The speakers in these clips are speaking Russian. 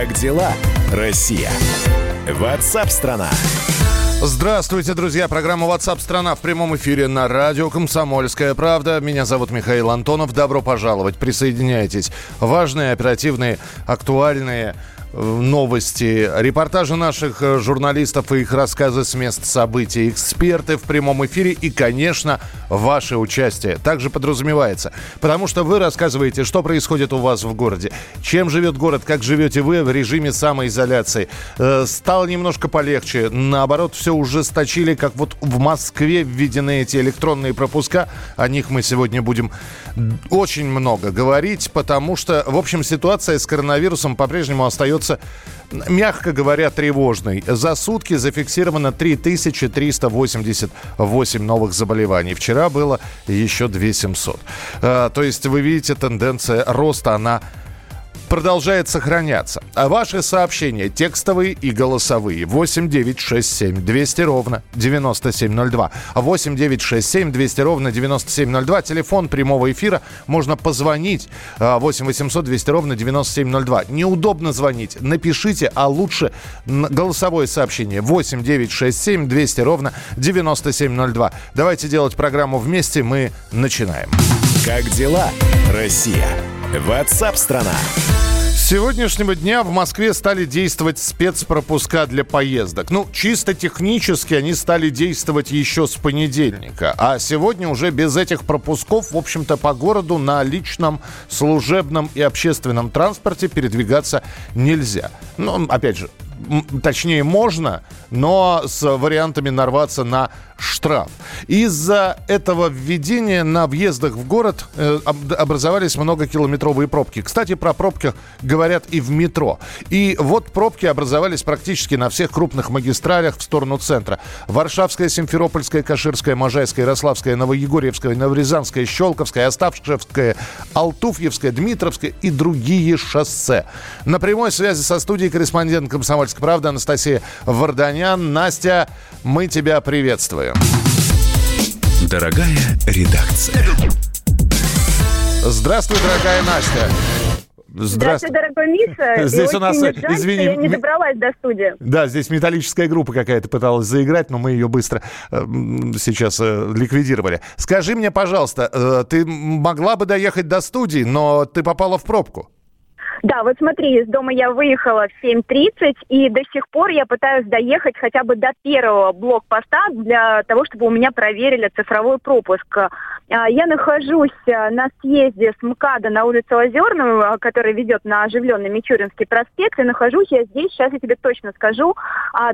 Как дела, Россия? Ватсап-страна! Здравствуйте, друзья. Программа WhatsApp страна в прямом эфире на радио «Комсомольская правда». Меня зовут Михаил Антонов. Добро пожаловать. Присоединяйтесь. Важные, оперативные, актуальные новости, репортажи наших э, журналистов и их рассказы с мест событий, эксперты в прямом эфире и, конечно, ваше участие. Также подразумевается. Потому что вы рассказываете, что происходит у вас в городе, чем живет город, как живете вы в режиме самоизоляции. Э, стало немножко полегче. Наоборот, все ужесточили, как вот в Москве введены эти электронные пропуска. О них мы сегодня будем очень много говорить, потому что, в общем, ситуация с коронавирусом по-прежнему остается мягко говоря, тревожной. За сутки зафиксировано 3388 новых заболеваний. Вчера было еще 2700. А, то есть вы видите, тенденция роста, она продолжает сохраняться. А ваши сообщения текстовые и голосовые 8 9 6 7 200 ровно 9702. 8 9 6 7 200 ровно 9702. Телефон прямого эфира. Можно позвонить 8 800 200 ровно 9702. Неудобно звонить. Напишите, а лучше голосовое сообщение 8 9 6 7 200 ровно 9702. Давайте делать программу вместе. Мы начинаем. Как дела, Россия? Ватсап-страна! С сегодняшнего дня в Москве стали действовать спецпропуска для поездок. Ну, чисто технически они стали действовать еще с понедельника. А сегодня уже без этих пропусков, в общем-то, по городу на личном, служебном и общественном транспорте передвигаться нельзя. Ну, опять же, точнее, можно, но с вариантами нарваться на штраф. Из-за этого введения на въездах в город э, образовались многокилометровые пробки. Кстати, про пробки говорят и в метро. И вот пробки образовались практически на всех крупных магистралях в сторону центра. Варшавская, Симферопольская, Каширская, Можайская, Ярославская, Новоегорьевская, Новорязанская, Щелковская, Оставшевская, Алтуфьевская, Дмитровская и другие шоссе. На прямой связи со студией корреспондент «Комсомольской правды» Анастасия Варданян. Настя, мы тебя приветствуем. Дорогая редакция. Здравствуй, дорогая Настя. Здравствуй, дорогой Миша. Здесь у нас, жаль, извини, я не добралась до студии. Да, здесь металлическая группа какая-то пыталась заиграть, но мы ее быстро э, сейчас э, ликвидировали. Скажи мне, пожалуйста, э, ты могла бы доехать до студии, но ты попала в пробку? Да, вот смотри, из дома я выехала в 7.30, и до сих пор я пытаюсь доехать хотя бы до первого блокпоста для того, чтобы у меня проверили цифровой пропуск. А, я нахожусь э, на съезде с МКАДа на улицу Озерную, э, который ведет на оживленный Мичуринский проспект, и нахожусь я здесь, сейчас я тебе точно скажу,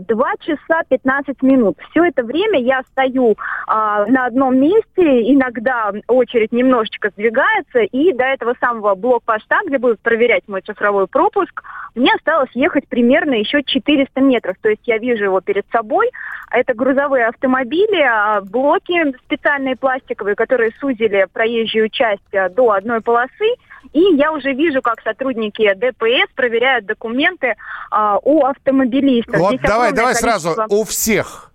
2 а, часа 15 минут. Все это время я стою а, на одном месте, иногда очередь немножечко сдвигается, и до этого самого блокпоста, где будут проверять мой цифровой пропуск, мне осталось ехать примерно еще 400 метров. То есть я вижу его перед собой. Это грузовые автомобили, блоки специальные пластиковые, которые сузили проезжую часть э, до одной полосы. И я уже вижу, как сотрудники ДПС проверяют документы а, у автомобилистов. Вот Здесь давай, давай количество... сразу у всех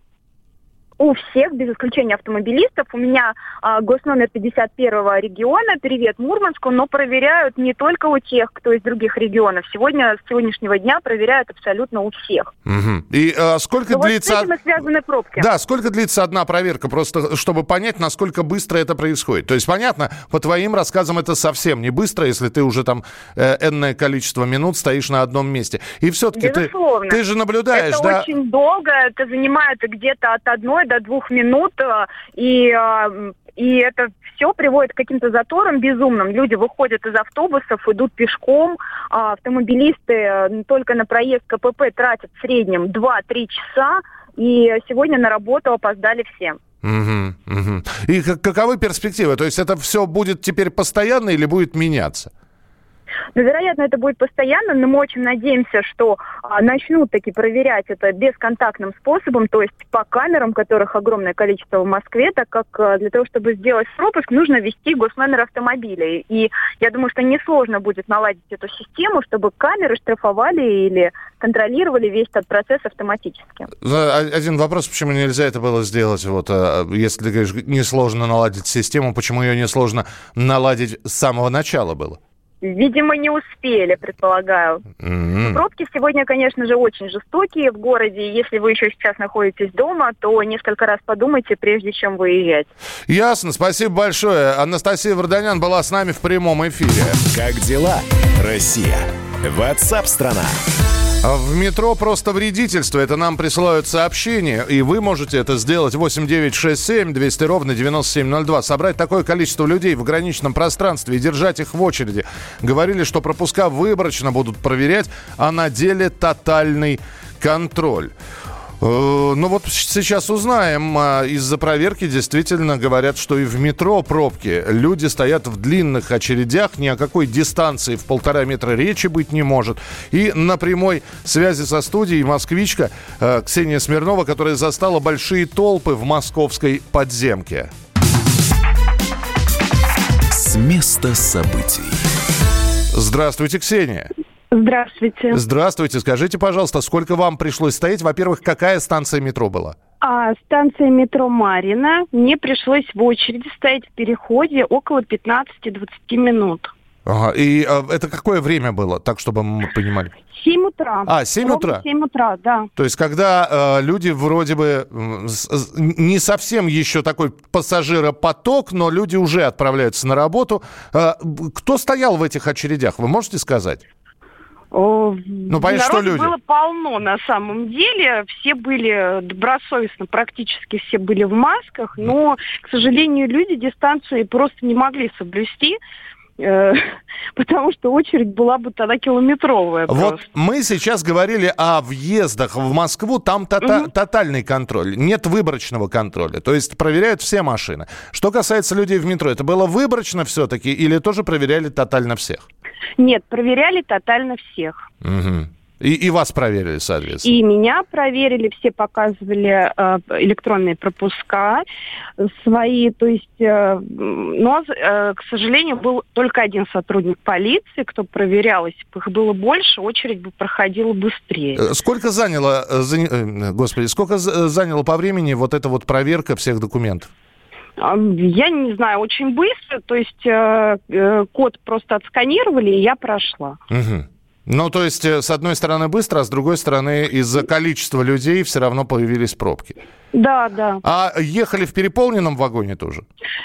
у всех, без исключения автомобилистов. У меня а, госномер 51 региона, привет Мурманску, но проверяют не только у тех, кто из других регионов. Сегодня, с сегодняшнего дня проверяют абсолютно у всех. Угу. И а, сколько но длится... Вот с этим связаны пробки. Да, сколько длится одна проверка, просто чтобы понять, насколько быстро это происходит. То есть, понятно, по твоим рассказам это совсем не быстро, если ты уже там э, энное количество минут стоишь на одном месте. И все-таки ты, ты же наблюдаешь, это да? Это очень долго, это занимает где-то от одной до двух минут, э, и, э, и это все приводит к каким-то заторам безумным. Люди выходят из автобусов, идут пешком, а автомобилисты э, только на проезд КПП тратят в среднем 2-3 часа, и сегодня на работу опоздали все. Угу, угу. И каковы перспективы? То есть это все будет теперь постоянно или будет меняться? Но, вероятно, это будет постоянно, но мы очень надеемся, что а, начнут таки проверять это бесконтактным способом, то есть по камерам, которых огромное количество в Москве, так как а, для того, чтобы сделать пропуск, нужно ввести госномер автомобиля. И я думаю, что несложно будет наладить эту систему, чтобы камеры штрафовали или контролировали весь этот процесс автоматически. Один вопрос, почему нельзя это было сделать? Вот, а, если ты говоришь, несложно наладить систему, почему ее несложно наладить с самого начала было? Видимо, не успели, предполагаю. М. Пробки сегодня, конечно же, очень жестокие в городе. Если вы еще сейчас находитесь дома, то несколько раз подумайте, прежде чем выезжать. Ясно, спасибо большое. Анастасия Варданян была с нами в прямом эфире. Как дела, Россия? Ватсап-страна! В метро просто вредительство. Это нам присылают сообщения, и вы можете это сделать 8967 200 ровно 9702. Собрать такое количество людей в ограниченном пространстве и держать их в очереди. Говорили, что пропуска выборочно будут проверять, а на деле тотальный контроль. Э, Ну вот сейчас узнаем. А, Из-за проверки действительно говорят, что и в метро пробки. Люди стоят в длинных очередях, ни о какой дистанции в полтора метра речи быть не может. И на прямой связи со студией москвичка э, Ксения Смирнова, которая застала большие толпы в московской подземке. С места событий. Здравствуйте, Ксения. Здравствуйте. Здравствуйте. Скажите, пожалуйста, сколько вам пришлось стоять? Во-первых, какая станция метро была? А станция метро Марина. Мне пришлось в очереди стоять в переходе около 15-20 минут. Ага, и э, это какое время было, так чтобы мы понимали? 7 утра. А, 7 Ровно утра? 7 утра, да. То есть, когда э, люди вроде бы с- с- не совсем еще такой пассажиропоток, но люди уже отправляются на работу. Э, кто стоял в этих очередях, вы можете сказать? Ну, понятно, что люди. было полно на самом деле. Все были добросовестно, практически все были в масках, но, к сожалению, люди дистанцию просто не могли соблюсти, э, потому что очередь была бы тогда километровая Вот просто. мы сейчас говорили о въездах в Москву, там тота- тотальный контроль, нет выборочного контроля, то есть проверяют все машины. Что касается людей в метро, это было выборочно все-таки или тоже проверяли тотально всех? Нет, проверяли тотально всех. Мгм. И, и вас проверили, соответственно. И меня проверили, все показывали э, электронные пропуска свои, то есть, э, но, э, к сожалению, был только один сотрудник полиции, кто проверял, если бы их было больше, очередь бы проходила быстрее. Э, Сколько заняло, э, зани- э, господи, сколько за- заняло по времени вот эта вот проверка всех документов? А, Я не знаю, очень быстро, то есть э, э, код просто отсканировали, и я прошла. Мгм. Ну, то есть, э, с одной стороны быстро, а с другой стороны из-за количества людей все равно появились пробки. Да, да. А ехали в переполненном вагоне тоже?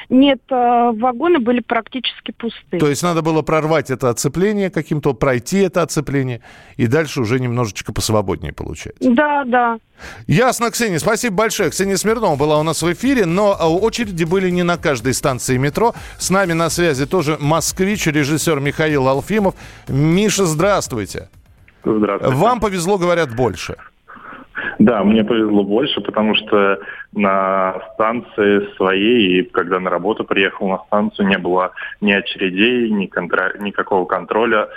Нет, э, вагоны были практически пусты. То есть надо было прорвать это оцепление каким-то, пройти это оцепление, и дальше уже немножечко посвободнее получается. Да, да. Ясно, Ксения, спасибо большое. Ксения Смирнова была у нас в эфире, но а, очереди были не на каждой станции метро. С нами на связи тоже москвич, режиссер Михаил Алфимов. Миша, здравствуйте. Здравствуйте. Вам повезло, говорят, больше. Да, мне повезло больше, потому что на станции своей, и когда на работу приехал на станцию, не было ни очередей, ни контра- никакого контроля.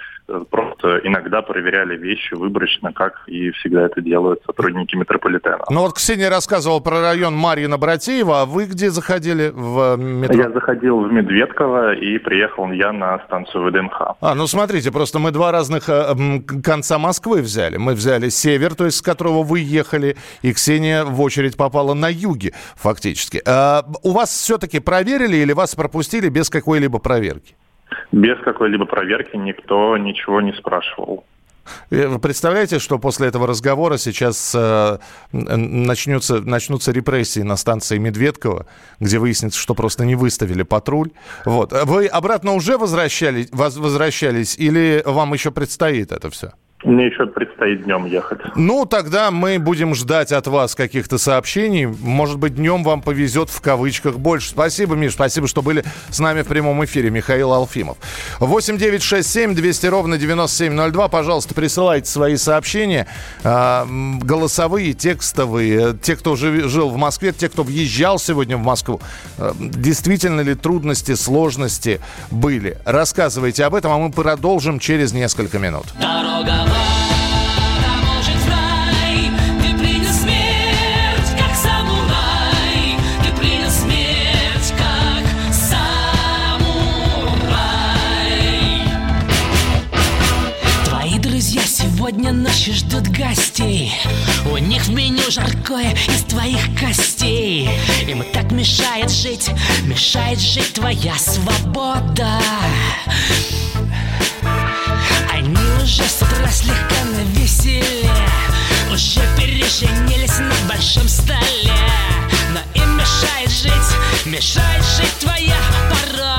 Просто иногда проверяли вещи выборочно, как и всегда это делают сотрудники метрополитена. Ну вот Ксения рассказывала про район Марьина Братеева, а вы где заходили в э, метро? Я заходил в Медведково и приехал я на станцию ВДНХ. А, ну смотрите, просто мы два разных э, конца Москвы взяли. Мы взяли север, то есть с которого вы ехали, и Ксения в очередь попала на юге, фактически. А, у вас все-таки проверили или вас пропустили без какой-либо проверки? Без какой-либо проверки никто ничего не спрашивал. Э, Вы представляете, что после этого разговора сейчас э, начнется, начнутся репрессии на станции Медведково, где выяснится, что просто не выставили патруль. Вот. Вы обратно уже возвращались, воз- возвращались или вам еще предстоит это все? Мне еще предстоит днем ехать. Ну, тогда мы будем ждать от вас каких-то сообщений. Может быть, днем вам повезет в кавычках больше. Спасибо, Миш, спасибо, что были с нами в прямом эфире. Михаил Алфимов. 8 9 6 7 200 ровно 9702. Пожалуйста, присылайте свои сообщения. а, голосовые, текстовые. Те, кто жи- жил в Москве, те, кто въезжал сегодня в Москву. А, Действительно ли трудности, сложности были? Рассказывайте об этом, а мы продолжим через несколько минут. Дорога сегодня ночью ждут гостей. У них в меню жаркое из твоих костей. Им так мешает жить, мешает жить твоя свобода. Разбитые уже с утра слегка на веселе Уже переженились на большом столе. Но им мешает жить, мешает жить твоя пора.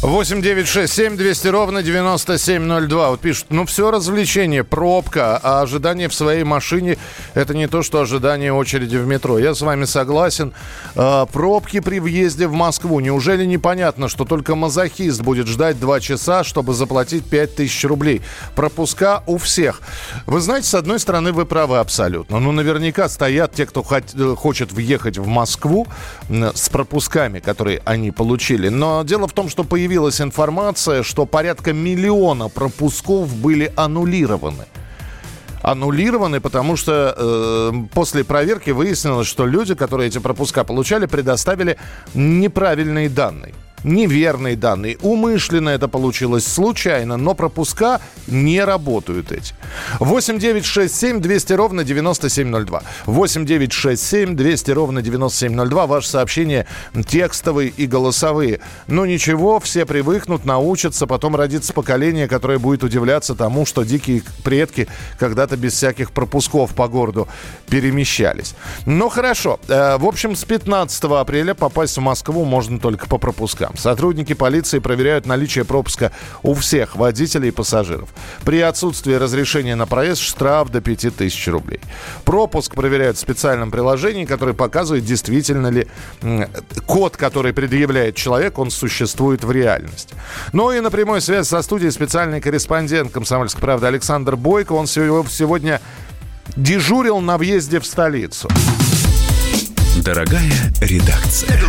8 9 6 7 200 ровно 9702. Вот пишут, ну все развлечение, пробка, а ожидание в своей машине это не то, что ожидание очереди в метро. Я с вами согласен. А, пробки при въезде в Москву. Неужели непонятно, что только мазохист будет ждать 2 часа, чтобы заплатить 5000 рублей? Пропуска у всех. Вы знаете, с одной стороны, вы правы абсолютно. Ну, наверняка стоят те, кто э, хочет въехать в Москву с пропусками, которые они получили. Но дело в том, что появилась информация, что порядка миллиона пропусков были аннулированы. Аннулированы, потому что э, после проверки выяснилось, что люди, которые эти пропуска получали, предоставили неправильные данные. Неверные данные. Умышленно это получилось случайно, но пропуска не работают эти. 8 9 6 7 200 ровно 9702. 8 9 6 7 200 ровно 9702. Ваши сообщения текстовые и голосовые. Ну ничего, все привыкнут, научатся, потом родится поколение, которое будет удивляться тому, что дикие предки когда-то без всяких пропусков по городу перемещались. Ну хорошо. Э, В общем, с 15 апреля попасть в Москву можно только по пропускам. Сотрудники полиции проверяют наличие пропуска у всех водителей и пассажиров. При отсутствии разрешения на проезд штраф до 5000 рублей. Пропуск проверяют в специальном приложении, которое показывает, действительно ли код, который предъявляет человек, он существует в реальности. Ну и на прямой связи со студией специальный корреспондент «Комсомольской правды» Александр Бойко. Он сего- сегодня дежурил на въезде в столицу. Дорогая редакция.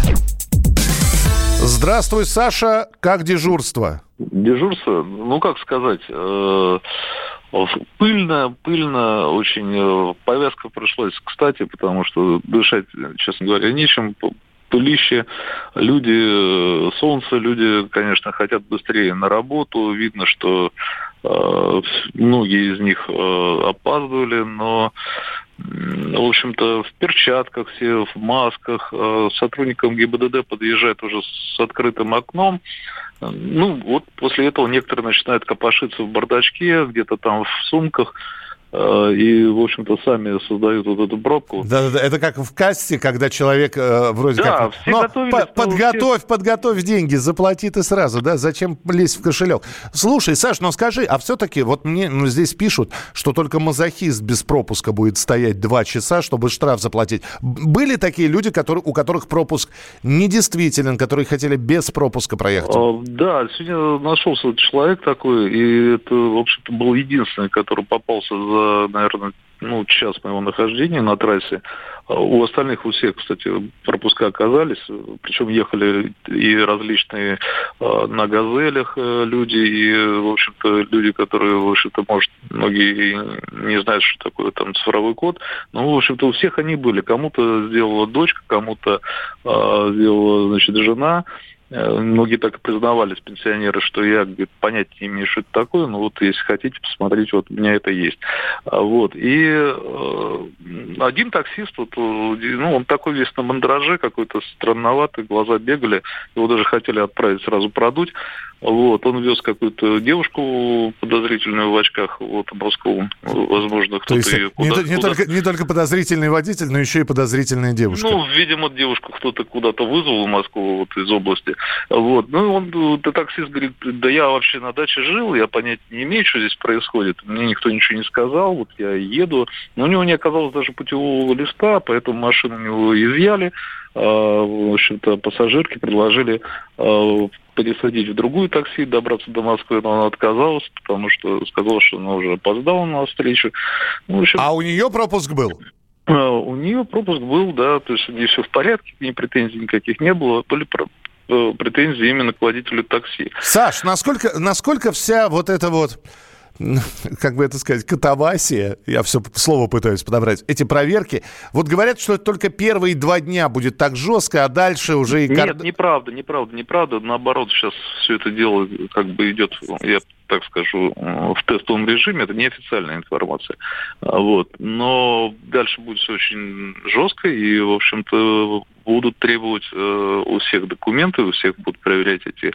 Здравствуй, Саша. Как дежурство? Дежурство, ну как сказать, э, пыльно, пыльно очень. э, Повязка пришлось, кстати, потому что дышать, честно говоря, нечем. Пылище, люди, э, солнце, люди, конечно, хотят быстрее на работу. Видно, что э, многие из них э, опаздывали, но в общем-то, в перчатках все, в масках. Э, Сотрудникам ГИБДД подъезжает уже с открытым окном. Э, Ну, вот после этого некоторые начинают копошиться в бардачке, где-то там в сумках. Э, И, в общем-то, сами создают вот эту пробку. Да-да-да, это как в кассе, когда человек э, вроде Да, как... все «Но по- но подготовь, подготовь деньги, заплати ты сразу, да? Зачем лезть в кошелек? Слушай, Саш, ну скажи, а все-таки вот мне ну, здесь пишут, что только мазохист без пропуска будет стоять два часа, чтобы штраф заплатить. Были такие люди, которые, у которых пропуск недействителен, которые хотели без пропуска проехать? А, Да, сегодня нашелся человек такой, и это, в общем-то, был единственный, который попался за, наверное, ну, час моего нахождения на трассе. А У остальных, у всех, кстати, пропуска оказались, причем ехали и различные а, на газелях э, люди, и, в общем-то, люди, которые, в общем-то, может, многие не знают, что такое там цифровой код, но, в общем-то, у всех они были. Кому-то сделала дочка, кому-то а, сделала, значит, жена, Многие так и признавались, пенсионеры, что я говорит, понятия не имею, что это такое, но вот если хотите посмотреть, вот у меня это есть. А, Вот. И э, один таксист, вот, э, ну, он такой весь на мандраже, какой-то странноватый, глаза бегали, его даже хотели отправить сразу продуть. Вот, он вез какую-то девушку подозрительную в очках, вот, в Москву, возможно, То кто-то есть ее не, куда- то- не куда- только, не только подозрительный водитель, но еще и подозрительная девушка. ну, видимо, девушку кто-то куда-то вызвал в Москву вот из области. Вот. Ну, он, э, таксист говорит, да я вообще на даче жил, я понятия не имею, что здесь происходит. Мне никто ничего не сказал, вот я еду. Но у него не оказалось даже путевого листа, поэтому машину у него изъяли. А, В общем-то, пассажирке предложили а, пересадить в другую такси, добраться до Москвы, но она отказалась, потому что сказала, что она уже опоздала на встречу. Ну, общем, А у нее пропуск был? а, У нее пропуск был, да, то есть у нее все в порядке, ни претензий никаких не было, были э, претензии именно к водителю такси. Саш, насколько, насколько вся вот эта вот как бы это сказать, катавасия, я все слово пытаюсь подобрать, эти проверки. Вот говорят, что только первые два дня будет так жестко, а дальше уже и... Нет, неправда, неправда, неправда. Наоборот, сейчас все это дело как бы идет, я так скажу, в тестовом режиме. Это неофициальная информация. А, Вот. Но дальше будет все очень жестко, и, в общем-то, будут требовать э, у всех документы, у всех будут проверять эти,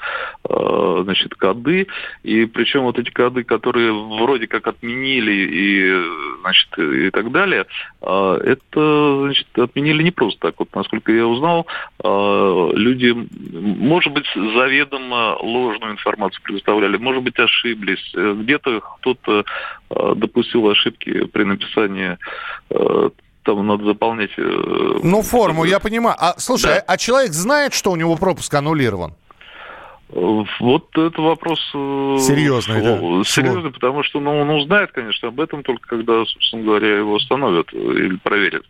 э, значит, коды. И причем вот эти коды, которые вроде как отменили и, значит, и так далее, э, это, значит, отменили не просто так. Вот, насколько я узнал, э, люди, может быть, заведомо ложную информацию предоставляли, может быть, ошиблись. Э, Где-то кто-то э, допустил ошибки при написании э, там надо заполнять... Ну, форму, я понимаю. А, слушай, Да. а человек знает, что у него пропуск аннулирован? Вот это вопрос... э, Серьезный, да. Серьезный, потому что ну, он узнает, конечно, об этом только когда, собственно говоря, его остановят э, или проверят.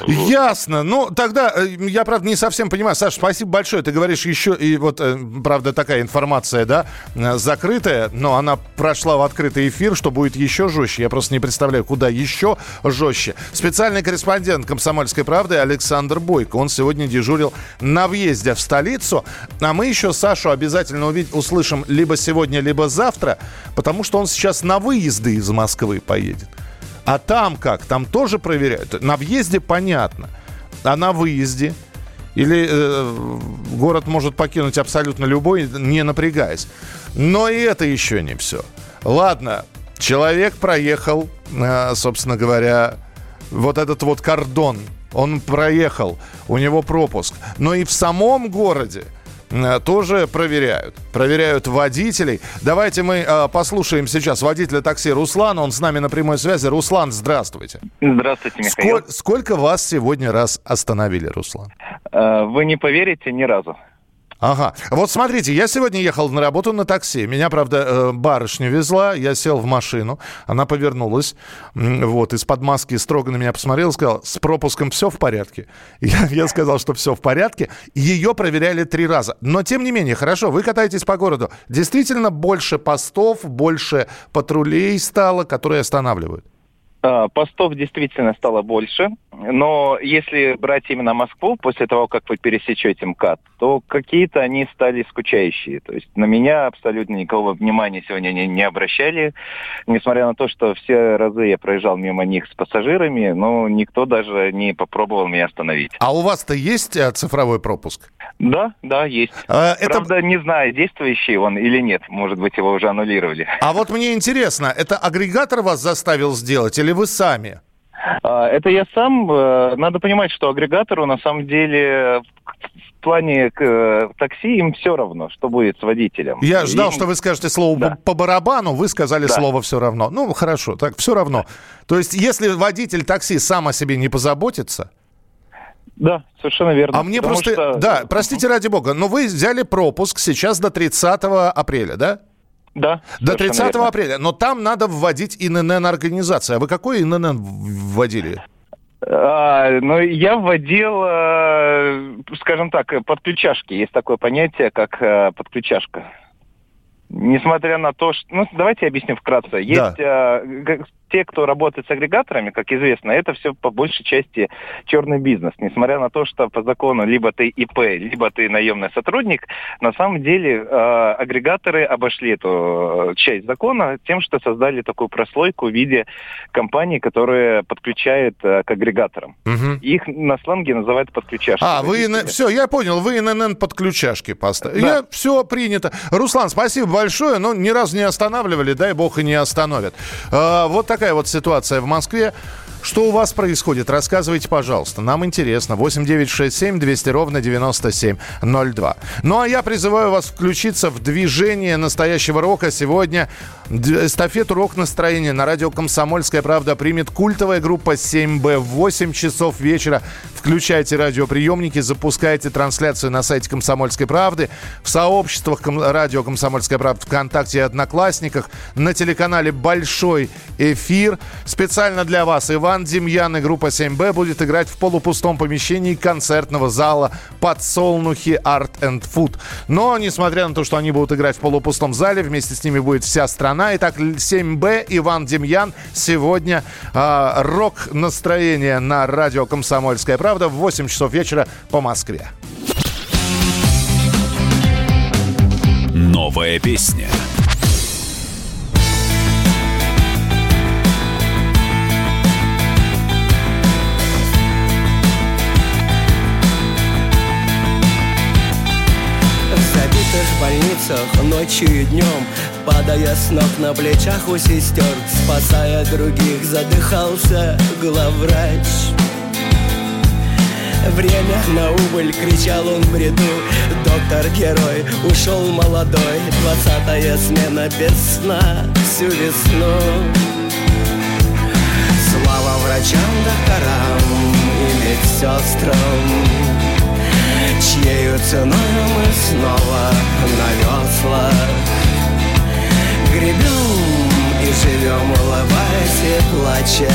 Вот. Ясно. Ну, тогда э, я, правда, не совсем понимаю. Саш, спасибо большое. Ты говоришь еще, и вот, правда, такая информация, да, закрытая, но она прошла в открытый эфир, что будет еще жестче. Я просто не представляю, куда еще жестче. Специальный корреспондент «Комсомольской правды» Александр Бойко. Он сегодня дежурил на въезде в столицу. А мы еще Сашу обязательно увидеть, услышим либо сегодня, либо завтра, потому что он сейчас на выезды из Москвы поедет. А там как? Там тоже проверяют? На въезде понятно. А на выезде? Или э, город может покинуть абсолютно любой, не напрягаясь. Но и это еще не все. Ладно, человек проехал, э, собственно говоря, вот этот вот кордон. Он проехал, у него пропуск. Но и в самом городе тоже проверяют. Проверяют водителей. Давайте мы э, послушаем сейчас водителя такси Руслана. Он с нами на прямой связи. Руслан, здравствуйте. Здравствуйте, Михаил. Сколь- сколько вас сегодня раз остановили, Руслан? Э, Вы не поверите ни разу. Ага. Вот смотрите, я сегодня ехал на работу на такси. Меня, правда, э, барышня везла. Я сел в машину. Она повернулась. Вот, из-под маски строго на меня посмотрела. Сказала, с пропуском все в порядке. Я, я сказал, что все в порядке. Ее проверяли три раза. Но, тем не менее, хорошо, вы катаетесь по городу. Действительно, больше постов, больше патрулей стало, которые останавливают. Э, Постов действительно стало больше, но если брать именно Москву, после того, как вы пересечете МКАД, то какие-то они стали скучающие. То есть на меня абсолютно никакого внимания сегодня не, не обращали, несмотря на то, что все разы я проезжал мимо них с пассажирами, но никто даже не попробовал меня остановить. А у вас-то есть э, цифровой пропуск? Да, да, есть. А, это- Правда, не знаю, действующий он или нет. Может быть, его уже аннулировали. А вот мне интересно, это агрегатор вас заставил сделать или вы сами? А, Это я сам. э, Надо понимать, что агрегатору на самом деле в плане к, э, такси им все равно, что будет с водителем. Я ждал, Им- что вы скажете слово Да. по- барабану, вы сказали Да. слово все равно. Ну, хорошо, так все равно. То есть, если водитель такси сам о себе не позаботится, Да, совершенно верно. а мне просто... что- Да, простите ради бога, но вы взяли пропуск сейчас до 30 апреля, да? Да. До совершенно 30 верно. апреля. Но там надо вводить ИНН-организация. А вы какой ИНН вводили? А, ну, я вводил, э, скажем так, э, подключашки. Есть такое понятие, как э, подключашка. Несмотря на то, что... Ну, давайте я объясню вкратце. Есть э, г- те, кто работает с агрегаторами, как известно, это все по большей части черный бизнес. Несмотря на то, что по закону либо ты ИП, либо ты наемный сотрудник, на самом деле э, агрегаторы обошли эту э, часть закона тем, что создали такую прослойку в виде компаний, которые подключают э, к агрегаторам. Их на сленге называют подключашки. А, вы... Все, я понял, вы ННН подключашки поставили. Да. Я, все принято. Руслан, спасибо большое, но ни разу не останавливали, дай бог и не остановят. А, вот такая вот ситуация в Москве. Что у вас происходит? Рассказывайте, пожалуйста. Нам интересно. 8 9 6 7 200 ровно 9702. Ну, а я призываю вас включиться в движение настоящего рока. Сегодня эстафету рок-настроения на радио «Комсомольская правда» примет культовая группа 7Б в 8 часов вечера. Включайте радиоприемники, запускайте трансляцию на сайте «Комсомольской правды», в сообществах радио «Комсомольская правда» ВКонтакте и Одноклассниках, на телеканале «Большой эфир». Специально для вас Иван Демьян и группа 7Б будет играть в полупустом помещении концертного зала «Подсолнухи Art and Food». Но, несмотря на то, что они будут играть в полупустом зале, вместе с ними будет вся страна. Итак, 7Б, Иван Демьян. Сегодня а, рок-настроение на радио «Комсомольская правда» в 8 часов вечера по Москве. Новая песня. Больницах ночью и днем Падая с ног на плечах у сестер Спасая других, задыхался главврач. Время на убыль, кричал он в бреду Доктор-герой ушел молодой Двадцатая смена без сна всю весну. Слава врачам, докторам и медсестрам Чьею ценой мы снова на веслах Гребем и живем, улыбаясь и плача.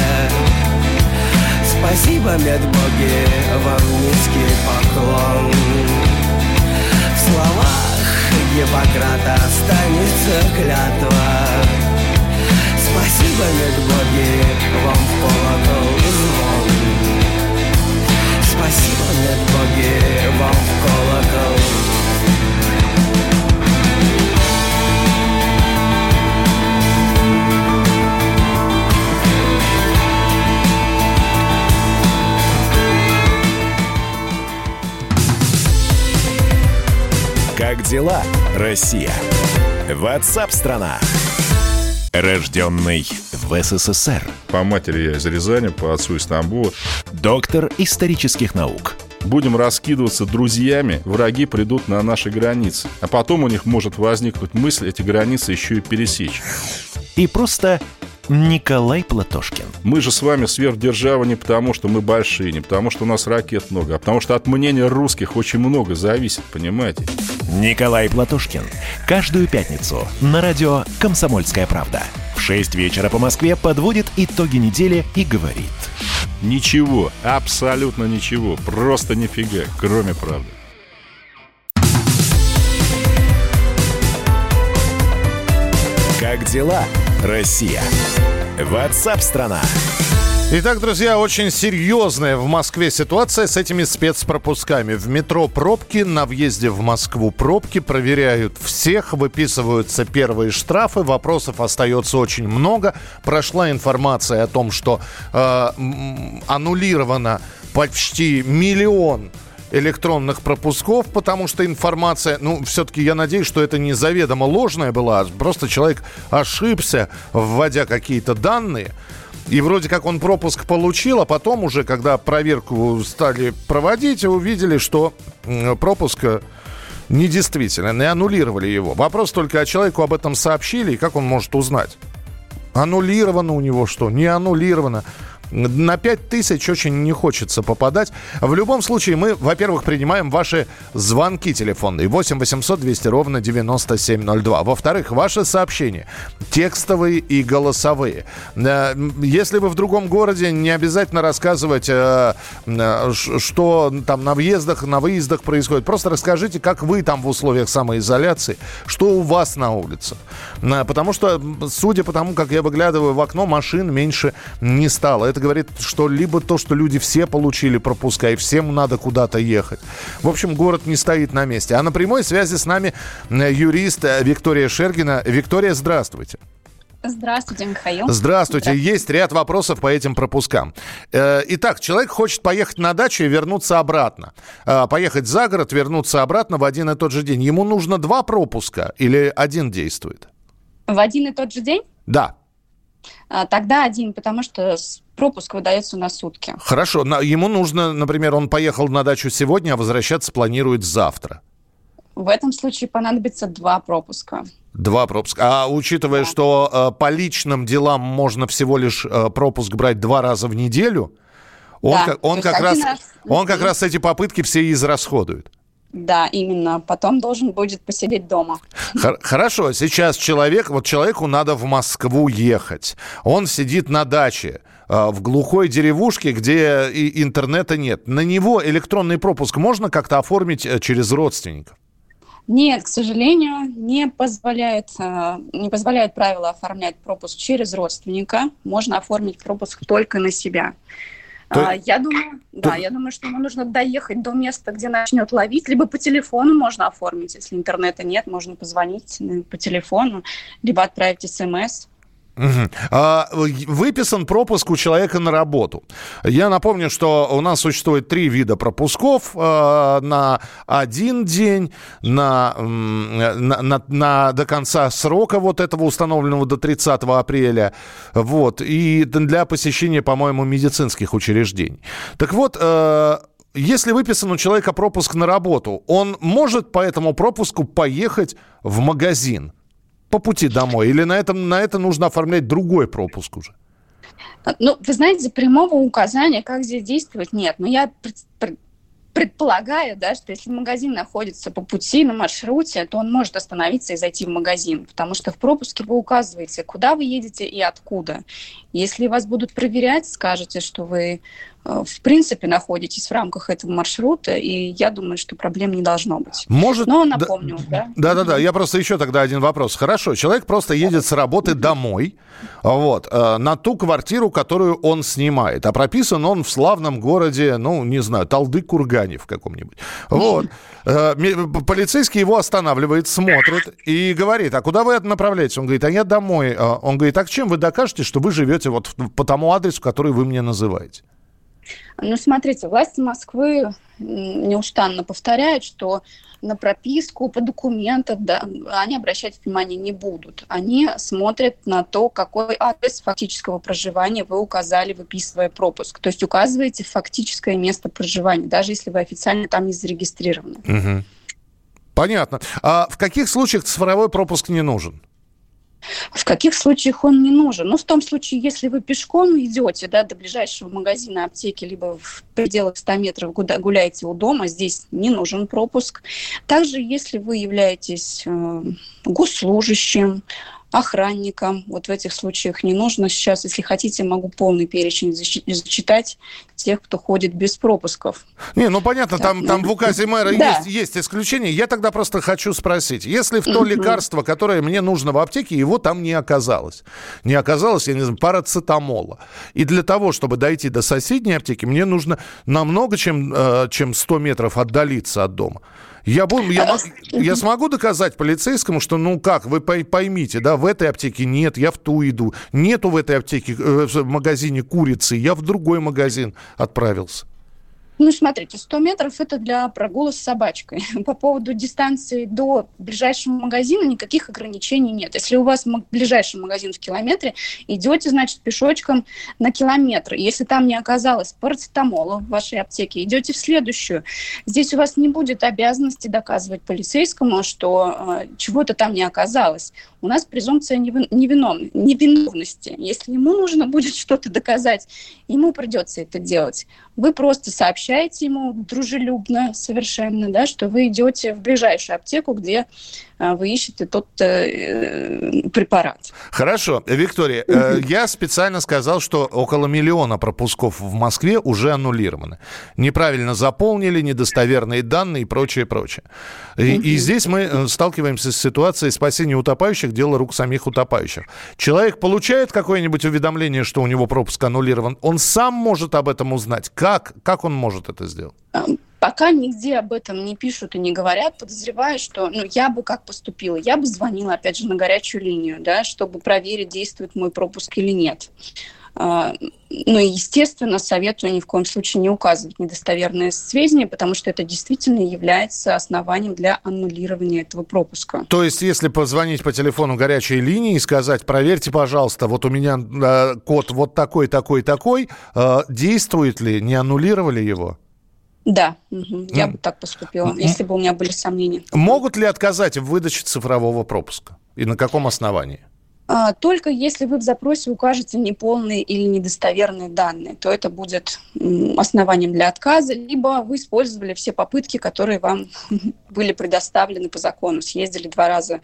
Спасибо, медбоги, вам низкий поклон. В словах Гиппократа останется клятва. Спасибо, медбоги, вам в колокол звон Спасибо, медбоги, вам в колокол Как дела, Россия? Ватсап-страна! Рожденный в СССР. По матери я из Рязани, по отцу из Тамбова. Доктор исторических наук. Будем раскидываться друзьями, враги придут на наши границы. А потом у них может возникнуть мысль эти границы еще и пересечь. И просто Николай Платошкин. Мы же с вами сверхдержава не потому, что мы большие, не потому, что у нас ракет много, а потому что от мнения русских очень много зависит, понимаете? Николай Платошкин. Каждую пятницу на радио «Комсомольская правда». В 6 вечера по Москве подводит итоги недели и говорит. Ничего, абсолютно ничего, просто нифига, кроме правды. Как дела, Россия? Ватсап-страна! Итак, друзья, очень серьезная в Москве ситуация с этими спецпропусками. В метро пробки, на въезде в Москву пробки, проверяют всех, выписываются первые штрафы, вопросов остается очень много. Прошла информация о том, что э, аннулировано почти миллион электронных пропусков, потому что информация, ну, все-таки я надеюсь, что это не заведомо ложная была, а просто человек ошибся, вводя какие-то данные. И вроде как он пропуск получил, а потом уже, когда проверку стали проводить, увидели, что пропуск э, недействителен, и аннулировали его. Вопрос только, а человеку об этом сообщили, и как он может узнать? Аннулировано у него что? Не аннулировано. На 5 тысяч очень не хочется попадать. В любом случае, мы, во-первых, принимаем ваши звонки телефонные. 8 800 200 ровно 9702. Во-вторых, ваши сообщения. Текстовые и голосовые. Э, Если вы в другом городе, не обязательно рассказывать, э, э, что там на въездах, на выездах происходит. Просто расскажите, как вы там в условиях самоизоляции, что у вас на улице. Потому что, судя по тому, как я выглядываю в окно, машин меньше не стало. Это говорит, что либо то, что люди все получили пропуска, и всем надо куда-то ехать. В общем, город не стоит на месте. А на прямой связи с нами э, юрист э, Виктория Шергина. Виктория, здравствуйте. Здравствуйте, Михаил. Здравствуйте. Есть ряд вопросов по этим пропускам. Э, Итак, человек хочет поехать на дачу и вернуться обратно. Поехать за город, вернуться обратно в один и тот же день. Ему нужно два пропуска или один действует? В один и тот же день? Да. А, Тогда один, потому что пропуск выдается на сутки. Хорошо. Ему нужно, например, он поехал на дачу сегодня, а возвращаться планирует завтра. В этом случае понадобится два пропуска. Два пропуска. А учитывая, что э, по личным делам можно всего лишь э, пропуск брать два раза в неделю, он, Да, как, он как раз, раз. он как раз эти попытки все израсходует. Да, именно. Потом должен будет посидеть дома. Хор- Хорошо, сейчас человек, вот человеку надо в Москву ехать. Он сидит на даче э, в глухой деревушке, где и интернета нет. На него электронный пропуск можно как-то оформить э, через родственников? Нет, к сожалению, не позволяет, э, не позволяет правила оформлять пропуск через родственника. Можно оформить пропуск только на себя. То- А, Я думаю, да, я думаю, что ему нужно доехать до места, где начнет ловить, либо по телефону можно оформить, если интернета нет, можно позвонить э, по телефону, либо отправить смс. Мгм. А, выписан пропуск у человека на работу. Я напомню, что у нас существует три вида пропусков э, на один день, на, на, на- на- до конца срока вот этого установленного до 30 апреля, вот, и для посещения, по-моему, медицинских учреждений. Так вот, э, если выписан у человека пропуск на работу, он может по этому пропуску поехать в магазин по пути домой? Или на, этом, на это нужно оформлять другой пропуск уже? А, Ну, вы знаете, прямого указания, как здесь действовать, нет. Но я пред- пред- предполагаю, да, что если магазин находится по пути на маршруте, то он может остановиться и зайти в магазин, потому что в пропуске вы указываете, куда вы едете и откуда. Если вас будут проверять, скажете, что вы в принципе находитесь в рамках этого маршрута, и я думаю, что проблем не должно быть. Может, Но да- напомню, да. Да-да-да, я просто еще тогда один вопрос. Хорошо, человек просто едет с работы домой, вот, э, на ту квартиру, которую он снимает, а прописан он в славном городе, ну, не знаю, Талды-Кургане в каком-нибудь. Вот. Э, Полицейский его останавливает, смотрит и говорит, а куда вы направляетесь? Он говорит, а я домой. Он говорит, а чем вы докажете, что вы живете вот по тому адресу, который вы мне называете? Ну, смотрите, власти Москвы неустанно повторяют, что на прописку по документам да, они обращать внимание не будут. Они смотрят на то, какой адрес фактического проживания вы указали, выписывая пропуск. То есть указываете фактическое место проживания, даже если вы официально там не зарегистрированы. Мгм. Понятно. А в каких случаях цифровой пропуск не нужен? В каких случаях он не нужен? Ну, в том случае, если вы пешком идете да, до ближайшего магазина, аптеки, либо в пределах 100 метров гуля- гуляете у дома, здесь не нужен пропуск. Также, если вы являетесь э, госслужащим, охранником, вот в этих случаях не нужно. Сейчас, если хотите, могу полный перечень зачитать тех, кто ходит без пропусков. Не, ну понятно, там, там в указе мэра Да. есть, есть исключения. Я тогда просто хочу спросить, если в то Мгм. лекарство, которое мне нужно в аптеке, его там не оказалось, не оказалось, я не знаю, парацетамола, и для того, чтобы дойти до соседней аптеки, мне нужно намного, чем, э, чем 100 метров отдалиться от дома. Я, буду, я, я смогу доказать полицейскому, что, ну как, вы пой- поймите, да, в этой аптеке нет, я в ту иду. Нету в этой аптеке, э, в магазине курицы, я в другой магазин отправился. Ну, смотрите, 100 метров – это для прогула с собачкой. По поводу дистанции до ближайшего магазина никаких ограничений нет. Если у вас ближайший магазин в километре, идете, значит, пешочком на километр. Если там не оказалось парацетамола в вашей аптеке, идете в следующую. Здесь у вас не будет обязанности доказывать полицейскому, что э, чего-то там не оказалось. У нас презумпция невиновности. невиновности. Если ему нужно будет что-то доказать, ему придется это делать. Вы просто сообщаете ему дружелюбно совершенно, да, что вы идете в ближайшую аптеку, где а, вы ищете тот э, препарат. Хорошо. Виктория, э, я специально сказал, что около миллиона пропусков в Москве уже аннулированы. Неправильно заполнили, недостоверные данные и прочее, прочее. И, и здесь мы э, сталкиваемся с ситуацией спасения утопающих, дело рук самих утопающих. Человек получает какое-нибудь уведомление, что у него пропуск аннулирован, он сам может об этом узнать. Как? Как он может это сделать? Пока нигде об этом не пишут и не говорят, подозреваю, что ну, я бы как поступила. Я бы звонила, опять же, на горячую линию, да, чтобы проверить, действует мой пропуск или нет. А, ну и, естественно, советую ни в коем случае не указывать недостоверные сведения, потому что это действительно является основанием для аннулирования этого пропуска. То есть, если позвонить по телефону горячей линии и сказать, проверьте, пожалуйста, вот у меня э, код вот такой, такой, такой, э, действует ли, не аннулировали его? Да, угу. я бы так поступила, если бы у меня были сомнения. Могут ли отказать в выдаче цифрового пропуска? И на каком основании? А, только если вы в запросе укажете неполные или недостоверные данные, то это будет основанием для отказа, либо вы использовали все попытки, которые вам были предоставлены по закону. Съездили два раза,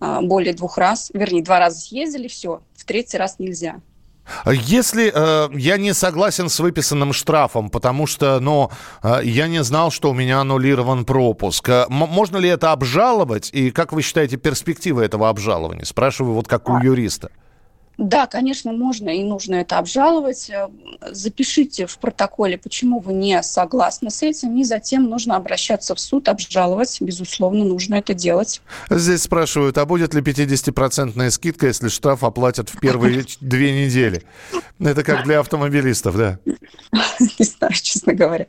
а, более двух раз, вернее, два раза съездили, все, в третий раз нельзя. Если э, я не согласен с выписанным штрафом, потому что, ну, э, я не знал, что у меня аннулирован пропуск, э, можно ли это обжаловать? И как вы считаете перспективы этого обжалования? Спрашиваю вот как у а. юриста. Да, конечно, можно и нужно это обжаловать. Э, запишите в протоколе, почему вы не согласны с этим, и затем нужно обращаться в суд, обжаловать. Безусловно, нужно это делать. Здесь спрашивают, а будет ли 50-процентная скидка, если штраф оплатят в первые две недели? Это как для автомобилистов, да? Не знаю, честно говоря.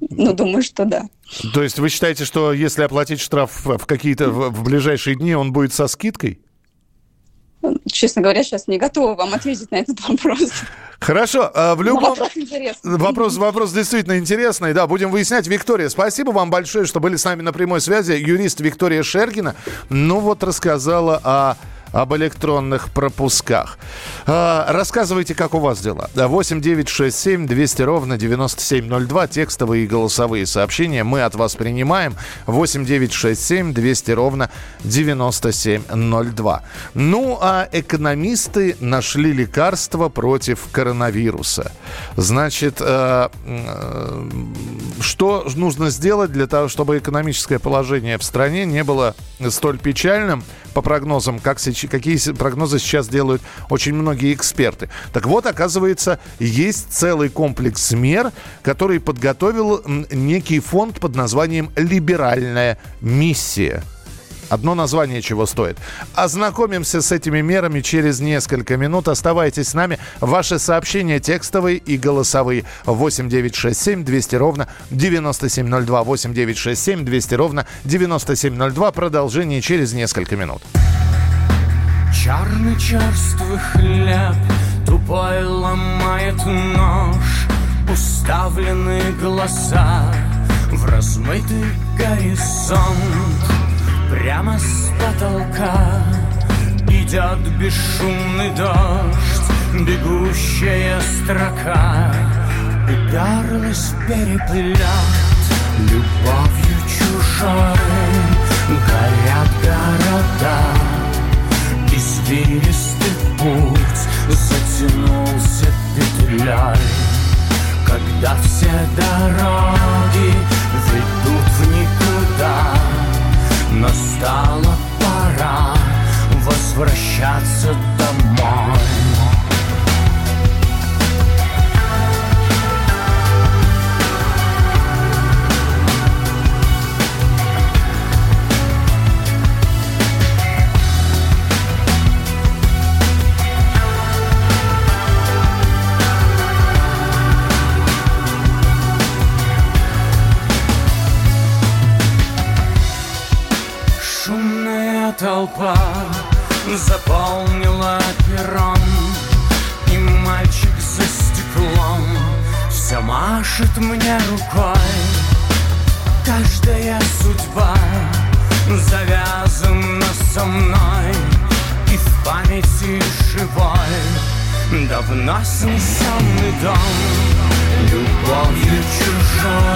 Ну, думаю, что да. То есть вы считаете, что если оплатить штраф в какие-то в ближайшие дни, он будет со скидкой? Честно говоря, сейчас не готова вам ответить на этот вопрос. Хорошо, а, в любом... вопрос. Вопрос, вопрос действительно интересный, да, будем выяснять. Виктория, спасибо вам большое, что были с нами на прямой связи. Юрист Виктория Шергина, ну вот рассказала о об электронных пропусках. А, рассказывайте, как у вас дела. 8 9 6 7 200 ровно 9702. Текстовые и голосовые сообщения мы от вас принимаем. 8 9 6 7 200 ровно 9702. Ну, а экономисты нашли лекарство против коронавируса. Значит, э, э, что нужно сделать для того, чтобы экономическое положение в стране не было столь печальным, по прогнозам, как какие прогнозы сейчас делают очень многие эксперты. Так вот, оказывается, есть целый комплекс мер, который подготовил некий фонд под названием «Либеральная миссия». Одно название чего стоит. Ознакомимся с этими мерами через несколько минут. Оставайтесь с нами. Ваши сообщения текстовые и голосовые. 8 9 6 7 200 ровно 9702. 8 9 6 7 200 ровно 9702. Продолжение через несколько минут. Черный черствый хлеб Тупой ломает нож Уставлены глаза В размытый горизонт Прямо с потолка Идет бесшумный дождь Бегущая строка Уперлась переплет Любовью чужой Горят города Извилистый путь затянулся петлей Когда все дороги снесенный дом Любовью чужой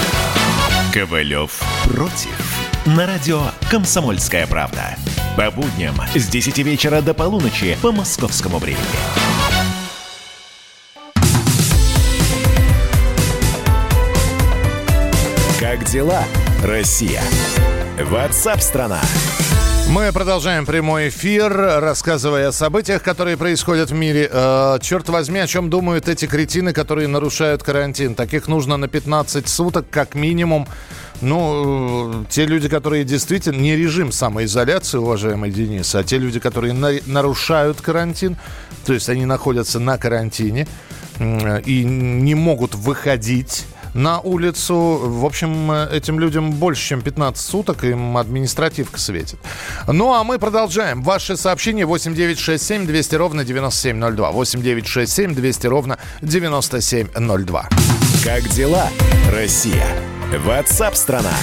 Ковалев против. На радио «Комсомольская правда». По будням с 10 вечера до полуночи по московскому времени. Как дела, Россия? Ватсап-страна! Мы продолжаем прямой эфир, рассказывая о событиях, которые происходят в мире. Э, черт возьми, о чем думают эти кретины, которые нарушают карантин. Таких нужно на 15 суток, как минимум. Ну, э, те люди, которые действительно... Не режим самоизоляции, уважаемый Денис, а те люди, которые на- нарушают карантин, то есть они находятся на карантине м, и не могут выходить на улицу. В общем, э, этим людям больше, чем 15 суток, им административка светит. Ну, а мы продолжаем. Ваши сообщения 8967 200 ровно 9702. 8967 200 ровно 9702. Как дела, Россия? Ватсап-страна!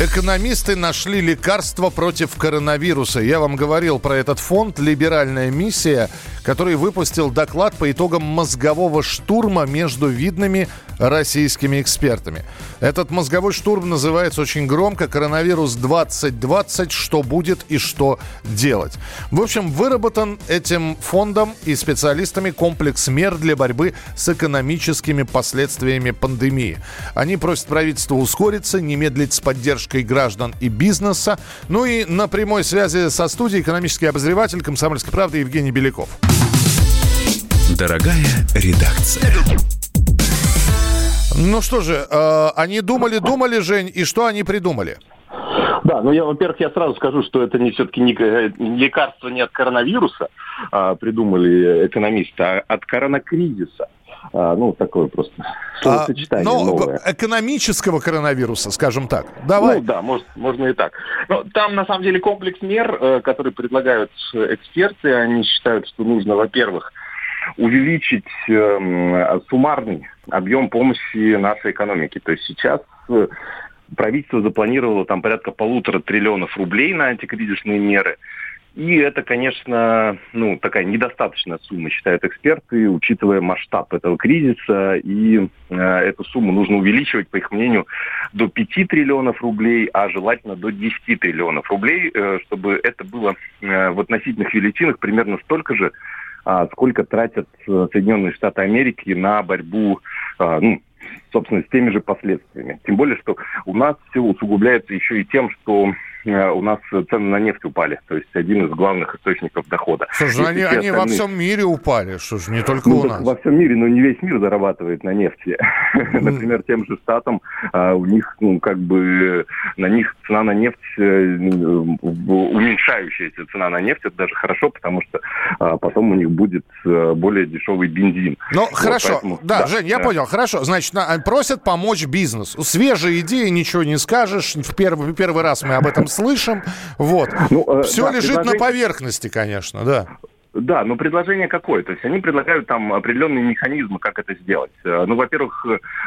Экономисты нашли лекарство против коронавируса. Я вам говорил про этот фонд «Либеральная миссия», который выпустил доклад по итогам мозгового штурма между видными российскими экспертами. Этот мозговой штурм называется очень громко «Коронавирус 2020. Что будет и что делать?». В общем, выработан этим фондом и специалистами комплекс мер для борьбы с экономическими последствиями пандемии. Они просят правительство ускориться, не медлить с поддержкой граждан и бизнеса. Ну и на прямой связи со студией экономический обозреватель «Комсомольской правды» Евгений Беляков. Дорогая редакция. Ну что же, э, они думали-думали, Жень, и что они придумали? Да, ну я, во-первых, я сразу скажу, что это не все-таки не э, лекарство не от коронавируса а, придумали экономисты, а от коронакризиса. А, ну, такое просто словосочетание ну, новое. экономического коронавируса, скажем так. Давай. Ну да, может, можно и так. Но там на самом деле комплекс мер, э, которые предлагают эксперты, они считают, что нужно, во-первых, увеличить эм, суммарный объем помощи нашей экономике. То есть сейчас э, правительство запланировало там порядка полутора триллионов рублей на антикризисные меры. И это, конечно, ну, такая недостаточная сумма, считают эксперты, учитывая масштаб этого кризиса. И э, эту сумму нужно увеличивать, по их мнению, до 5 триллионов рублей, а желательно до 10 триллионов рублей, э, чтобы это было э, в относительных величинах примерно столько же, сколько тратят э, Соединенные Штаты Америки на борьбу, а, ну, собственно, с теми же последствиями. Тем более, что у нас все усугубляется еще и тем, что у нас цены на нефть упали. То есть один из главных источников дохода. Слушай, они, они во остальные- всем мире упали, что ж, не только Ну, у нас. Во всем мире, но не весь мир зарабатывает на нефти. Например, тем же штатам а, у них, ну, как бы на них цена на нефть, э, уменьшающаяся цена на нефть, это даже хорошо, потому что а, потом у них будет э, более дешевый бензин. Ну, Вот, хорошо. поэтому- да, Жень, я да. понял. Хорошо. Значит, на- просят помочь бизнесу. Свежие идеи, ничего не скажешь. В первый, первый раз мы об этом слышим. Вот. Ну, э, Все да, лежит на предложение- поверхности, конечно, да. Да, но предложение какое? То есть они предлагают там определенные механизмы, как это сделать. Э, Ну, во-первых,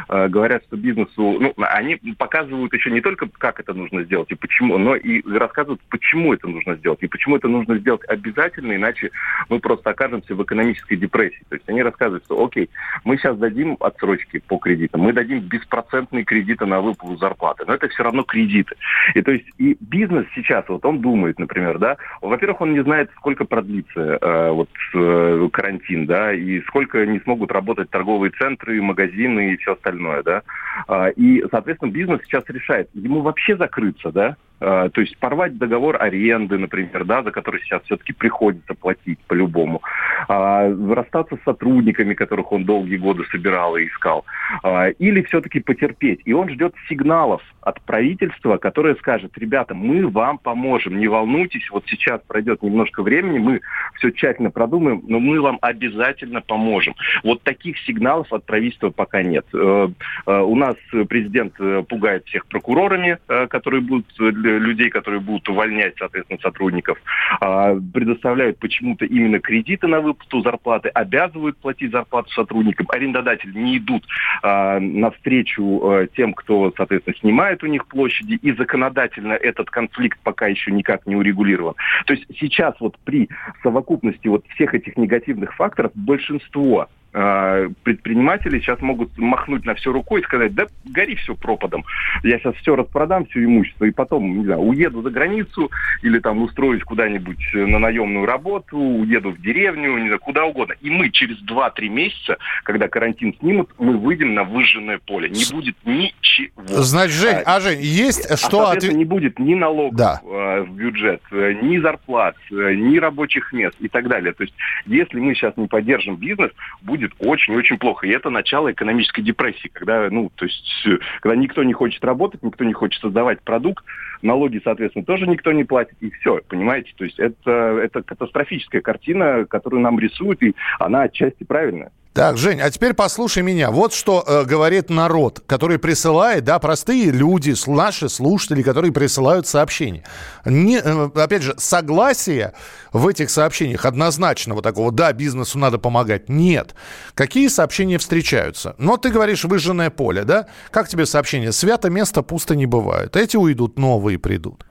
э, говорят, что бизнесу... Ну, они показывают еще не только, как это нужно сделать и почему, но и рассказывают, почему это нужно сделать. И почему это нужно сделать обязательно, иначе мы просто окажемся в экономической депрессии. То есть они рассказывают, что, окей, мы сейчас дадим отсрочки по кредитам, мы дадим беспроцентные кредиты на выплату зарплаты, но это все равно кредиты. И то есть и бизнес сейчас, вот он думает, например, да, во-первых, он не знает, сколько продлится э, вот э, карантин, да, и сколько не смогут работать торговые центры, магазины и все остальное, да. А, и, соответственно, бизнес сейчас решает, ему вообще закрыться, да, то есть порвать договор аренды, например, да, за который сейчас все-таки приходится платить по-любому, а, расстаться с сотрудниками, которых он долгие годы собирал и искал, а, или все-таки потерпеть. И он ждет сигналов от правительства, которое скажет, ребята, мы вам поможем, не волнуйтесь, вот сейчас пройдет немножко времени, мы все тщательно продумаем, но мы вам обязательно поможем. Вот таких сигналов от правительства пока нет. Э, э, У нас президент э, пугает всех прокурорами, э, которые будут э, для людей, которые будут увольнять, соответственно, сотрудников, а, предоставляют почему-то именно кредиты на выплату зарплаты, обязывают платить зарплату сотрудникам, арендодатели не идут а, навстречу э, тем, кто, соответственно, снимает у них площади, и законодательно этот конфликт пока еще никак не урегулирован. То есть сейчас вот при совокупности вот всех этих негативных факторов большинство предприниматели сейчас могут махнуть на все рукой и сказать, да гори все пропадом. Я сейчас все распродам, все имущество, и потом, не знаю, уеду за границу или там устроюсь куда-нибудь на наемную работу, уеду в деревню, не знаю, куда угодно. И мы через 2-3 месяца, когда карантин снимут, мы выйдем на выжженное поле. Не будет ничего. Значит, Жень, а, Жень, есть а, что... отве- не будет ни налогов Да. э, в бюджет, э, ни зарплат, э, ни рабочих мест и так далее. То есть, если мы сейчас не поддержим бизнес, будет очень-очень плохо. И это начало экономической депрессии, когда, ну, то есть, э, когда никто не хочет работать, никто не хочет создавать продукт, налоги, соответственно, тоже никто не платит, и все, понимаете? То есть, это, это катастрофическая картина, которую нам рисуют, и она отчасти правильная. Так, Жень, а теперь послушай меня. Вот что э, говорит народ, который присылает, да, простые люди, наши слушатели, которые присылают сообщения. Не, э, опять же, согласия в этих сообщениях однозначного такого, да, бизнесу надо помогать, нет. Какие сообщения встречаются? Ну, ты говоришь, выжженное поле, да? Как тебе сообщение? Свято место пусто не бывает. Эти уйдут, новые придут.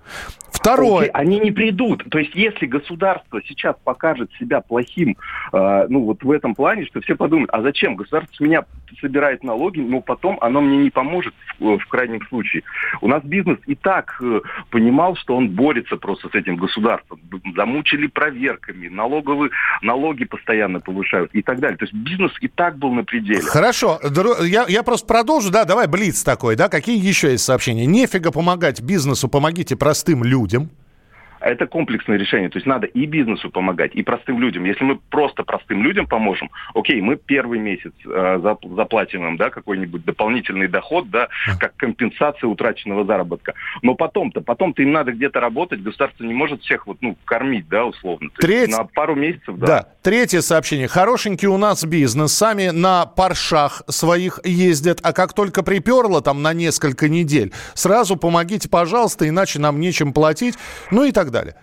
Второе. Они не придут. То есть, если государство сейчас покажет себя плохим, э, ну вот в этом плане, что все подумают, а зачем? Государство с меня собирает налоги, но потом оно мне не поможет в, в крайнем случае. У нас бизнес и так э, понимал, что он борется просто с этим государством. Замучили проверками, налоговые, налоги постоянно повышают и так далее. То есть бизнес и так был на пределе. Хорошо, я, я просто продолжу, да, давай блиц такой, да, какие еще есть сообщения? Нефига помогать бизнесу, помогите простым людям. Это комплексное решение. То есть надо и бизнесу помогать, и простым людям. Если мы просто простым людям поможем, окей, мы первый месяц э, зап- заплатим им да, какой-нибудь дополнительный доход, да, как компенсация утраченного заработка. Но потом-то, потом-то им надо где-то работать, государство не может всех вот, ну, кормить, да, условно. То Треть- На пару месяцев, да. Да. Третье сообщение. Хорошенький у нас бизнес. Сами на паршах своих ездят, а как только приперло там на несколько недель, сразу помогите, пожалуйста, иначе нам нечем платить, ну и так далее.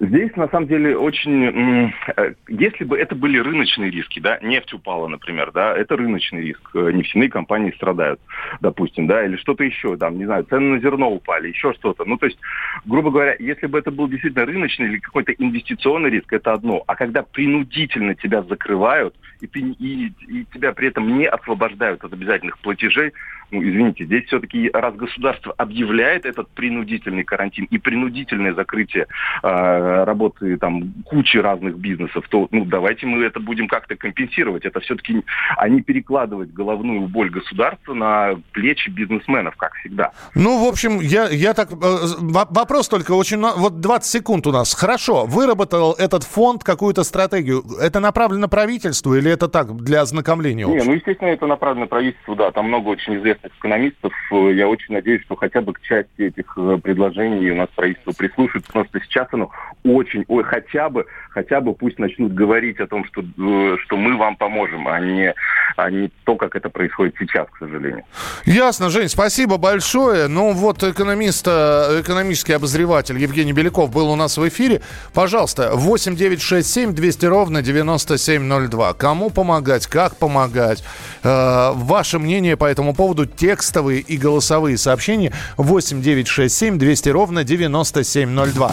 Здесь, на самом деле, очень... э, Если бы это были рыночные риски, да, нефть упала, например, да, это рыночный риск. Э, Нефтяные компании страдают, допустим, да, или что-то еще, там, не знаю, цены на зерно упали, еще что-то. Ну, то есть, грубо говоря, если бы это был действительно рыночный или какой-то инвестиционный риск, это одно. А когда принудительно тебя закрывают, и, ты, и, и тебя при этом не освобождают от обязательных платежей, ну, извините, здесь все-таки раз государство объявляет этот принудительный карантин и принудительное закрытие э, работы там кучи разных бизнесов, то ну давайте мы это будем как-то компенсировать. Это все-таки, а не перекладывать головную боль государства на плечи бизнесменов, как всегда. Ну, в общем, я, я так... э, во- Вопрос только очень... Вот 20 секунд у нас. Хорошо, выработал этот фонд какую-то стратегию. Это направлено правительству или это так, для ознакомления? Не, ну, естественно, это направлено правительству, да. Там много очень известных экономистов. Э, Я очень надеюсь, что хотя бы к части этих э, предложений у нас правительство прислушается, потому что сейчас оно очень, ой, хотя бы, хотя бы пусть начнут говорить о том, что, э, что мы вам поможем, а не, а не то, как это происходит сейчас, к сожалению. Ясно, Жень, спасибо большое. Ну вот экономист, э, экономический обозреватель Евгений Беляков был у нас в эфире. Пожалуйста, 8 9 6 7 200 ровно 9702. Кому помогать, как помогать? Э, ваше мнение по этому поводу, текстовые и голосовые сообщения 8 9 6 7 200 ровно 9702.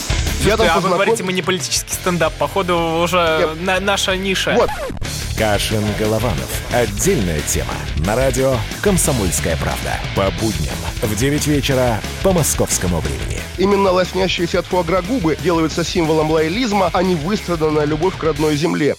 Я там а вы говорите, мы не политический стендап, походу уже на, наша ниша. Вот. Кашин Голованов. Отдельная тема. На радио «Комсомольская правда». По будням в 9 вечера по московскому времени. Именно лоснящиеся от фуагра губы делаются символом лоялизма, а не выстраданная любовь к родной земле.